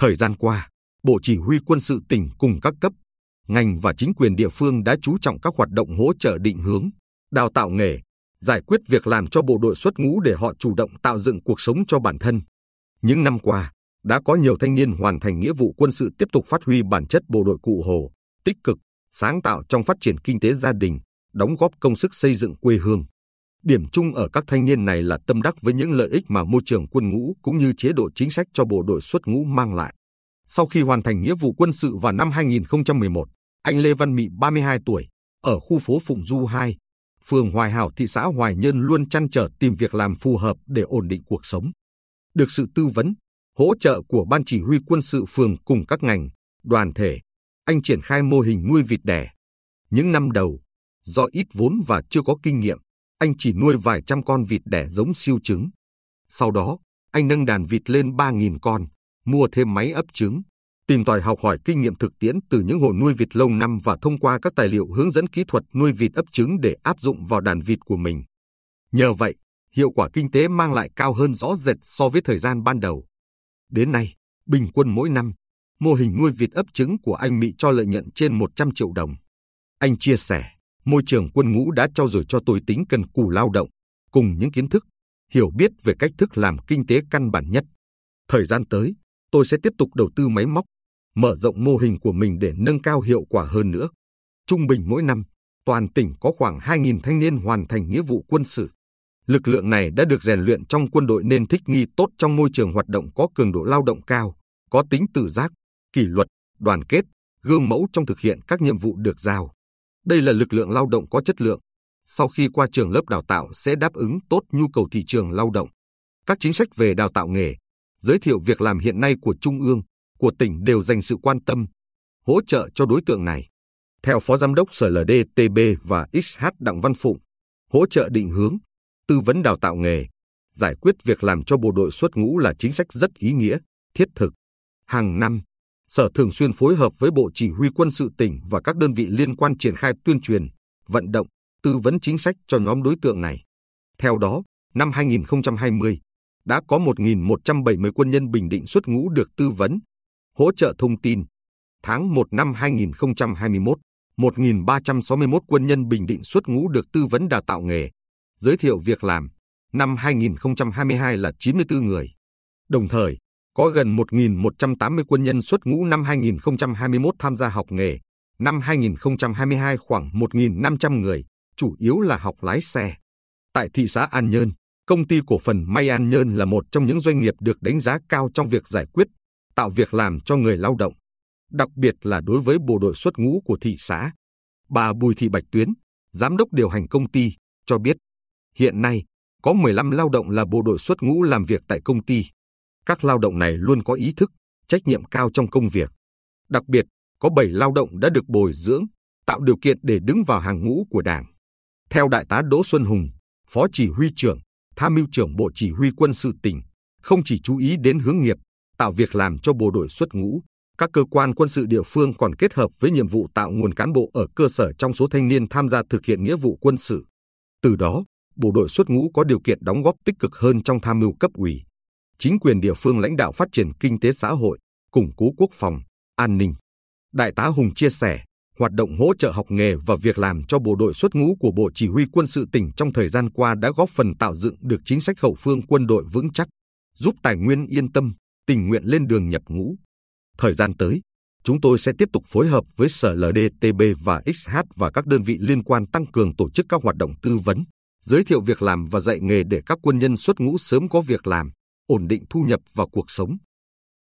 Thời gian qua, Bộ Chỉ huy quân sự tỉnh cùng các cấp, ngành và chính quyền địa phương đã chú trọng các hoạt động hỗ trợ định hướng, đào tạo nghề, giải quyết việc làm cho bộ đội xuất ngũ để họ chủ động tạo dựng cuộc sống cho bản thân. Những năm qua, đã có nhiều thanh niên hoàn thành nghĩa vụ quân sự tiếp tục phát huy bản chất bộ đội cụ Hồ, tích cực, sáng tạo trong phát triển kinh tế gia đình, đóng góp công sức xây dựng quê hương. Điểm chung ở các thanh niên này là tâm đắc với những lợi ích mà môi trường quân ngũ cũng như chế độ chính sách cho bộ đội xuất ngũ mang lại. Sau khi hoàn thành nghĩa vụ quân sự vào năm 2011, anh Lê Văn Mị 32 tuổi, ở khu phố Phụng Du 2, phường Hoài Hảo thị xã Hoài Nhơn luôn chăn trở tìm việc làm phù hợp để ổn định cuộc sống. Được sự tư vấn, hỗ trợ của Ban Chỉ huy quân sự phường cùng các ngành, đoàn thể, anh triển khai mô hình nuôi vịt đẻ. Những năm đầu, do ít vốn và chưa có kinh nghiệm, anh chỉ nuôi vài trăm con vịt đẻ giống siêu trứng. Sau đó, anh nâng đàn vịt lên 3.000 con, mua thêm máy ấp trứng, tìm tòi học hỏi kinh nghiệm thực tiễn từ những hộ nuôi vịt lâu năm và thông qua các tài liệu hướng dẫn kỹ thuật nuôi vịt ấp trứng để áp dụng vào đàn vịt của mình. Nhờ vậy, hiệu quả kinh tế mang lại cao hơn rõ rệt so với thời gian ban đầu. Đến nay, bình quân mỗi năm, mô hình nuôi vịt ấp trứng của anh Mỹ cho lợi nhuận trên 100 triệu đồng. Anh chia sẻ, môi trường quân ngũ đã trau dồi cho tôi tính cần cù lao động, cùng những kiến thức, hiểu biết về cách thức làm kinh tế căn bản nhất. Thời gian tới, tôi sẽ tiếp tục đầu tư máy móc, mở rộng mô hình của mình để nâng cao hiệu quả hơn nữa. Trung bình mỗi năm, toàn tỉnh có khoảng 2.000 thanh niên hoàn thành nghĩa vụ quân sự. Lực lượng này đã được rèn luyện trong quân đội nên thích nghi tốt trong môi trường hoạt động có cường độ lao động cao, có tính tự giác, kỷ luật, đoàn kết, gương mẫu trong thực hiện các nhiệm vụ được giao. Đây là lực lượng lao động có chất lượng. Sau khi qua trường lớp đào tạo sẽ đáp ứng tốt nhu cầu thị trường lao động. Các chính sách về đào tạo nghề, giới thiệu việc làm hiện nay của Trung ương, của tỉnh đều dành sự quan tâm, hỗ trợ cho đối tượng này. Theo Phó Giám đốc Sở LDTB và XH Đặng Văn Phụng, hỗ trợ định hướng, tư vấn đào tạo nghề, giải quyết việc làm cho bộ đội xuất ngũ là chính sách rất ý nghĩa, thiết thực. Hàng năm, Sở thường xuyên phối hợp với Bộ Chỉ huy quân sự tỉnh và các đơn vị liên quan triển khai tuyên truyền, vận động, tư vấn chính sách cho nhóm đối tượng này. Theo đó, năm 2020, đã có 1.170 quân nhân Bình Định xuất ngũ được tư vấn, hỗ trợ thông tin. Tháng 1 năm 2021, 1.361 quân nhân Bình Định xuất ngũ được tư vấn đào tạo nghề, giới thiệu việc làm. Năm 2022 là 94 người. Đồng thời, có gần 1.180 quân nhân xuất ngũ năm 2021 tham gia học nghề. Năm 2022 khoảng 1.500 người, chủ yếu là học lái xe. Tại thị xã An Nhơn, công ty cổ phần May An Nhơn là một trong những doanh nghiệp được đánh giá cao trong việc giải quyết, tạo việc làm cho người lao động, đặc biệt là đối với bộ đội xuất ngũ của thị xã. Bà Bùi Thị Bạch Tuyến, giám đốc điều hành công ty, cho biết hiện nay có 15 lao động là bộ đội xuất ngũ làm việc tại công ty. Các lao động này luôn có ý thức, trách nhiệm cao trong công việc. Đặc biệt, có 7 lao động đã được bồi dưỡng, tạo điều kiện để đứng vào hàng ngũ của Đảng. Theo Đại tá Đỗ Xuân Hùng, Phó Chỉ huy trưởng, Tham mưu trưởng Bộ Chỉ huy quân sự tỉnh, không chỉ chú ý đến hướng nghiệp, tạo việc làm cho bộ đội xuất ngũ, các cơ quan quân sự địa phương còn kết hợp với nhiệm vụ tạo nguồn cán bộ ở cơ sở trong số thanh niên tham gia thực hiện nghĩa vụ quân sự. Từ đó, bộ đội xuất ngũ có điều kiện đóng góp tích cực hơn trong tham mưu cấp ủy, chính quyền địa phương lãnh đạo phát triển kinh tế xã hội, củng cố quốc phòng, an ninh. Đại tá Hùng chia sẻ, hoạt động hỗ trợ học nghề và việc làm cho bộ đội xuất ngũ của Bộ Chỉ huy quân sự tỉnh trong thời gian qua đã góp phần tạo dựng được chính sách hậu phương quân đội vững chắc, giúp tài nguyên yên tâm, tình nguyện lên đường nhập ngũ. Thời gian tới, chúng tôi sẽ tiếp tục phối hợp với Sở LDTB và XH và các đơn vị liên quan tăng cường tổ chức các hoạt động tư vấn, giới thiệu việc làm và dạy nghề để các quân nhân xuất ngũ sớm có việc làm, ổn định thu nhập và cuộc sống.